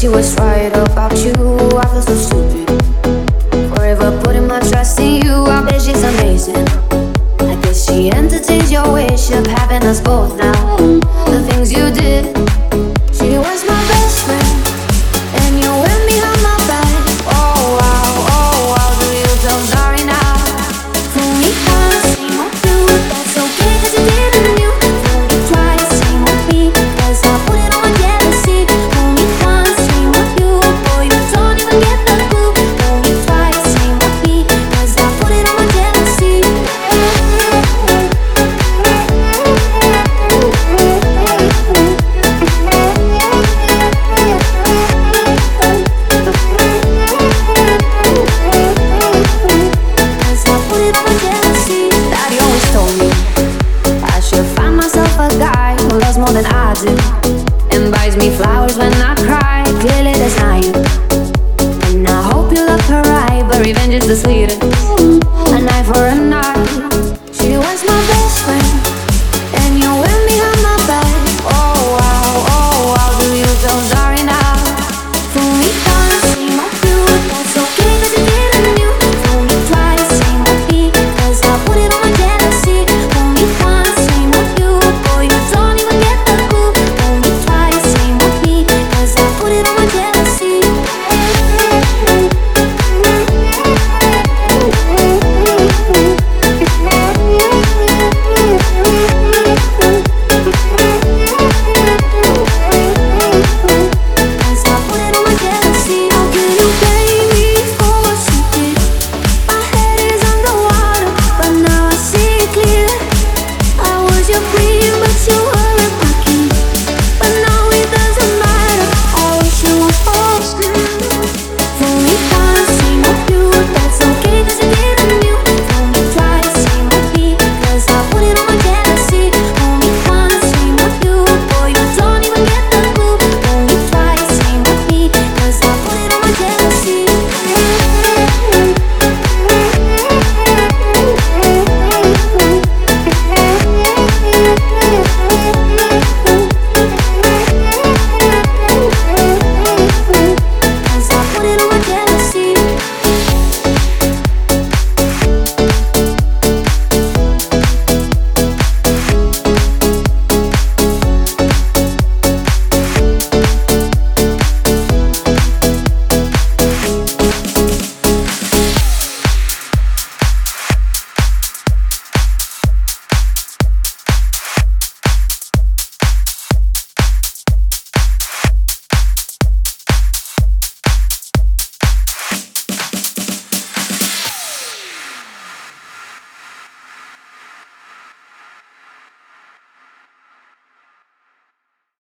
she was right about you. I feel so stupid. Forever putting my trust in you. I bet she's amazing. I guess she entertains your wish of having us both now. The things you did. knows when I cry, clearly there's nine. And I hope you love her right, but revenge is the sweetest. A knife for a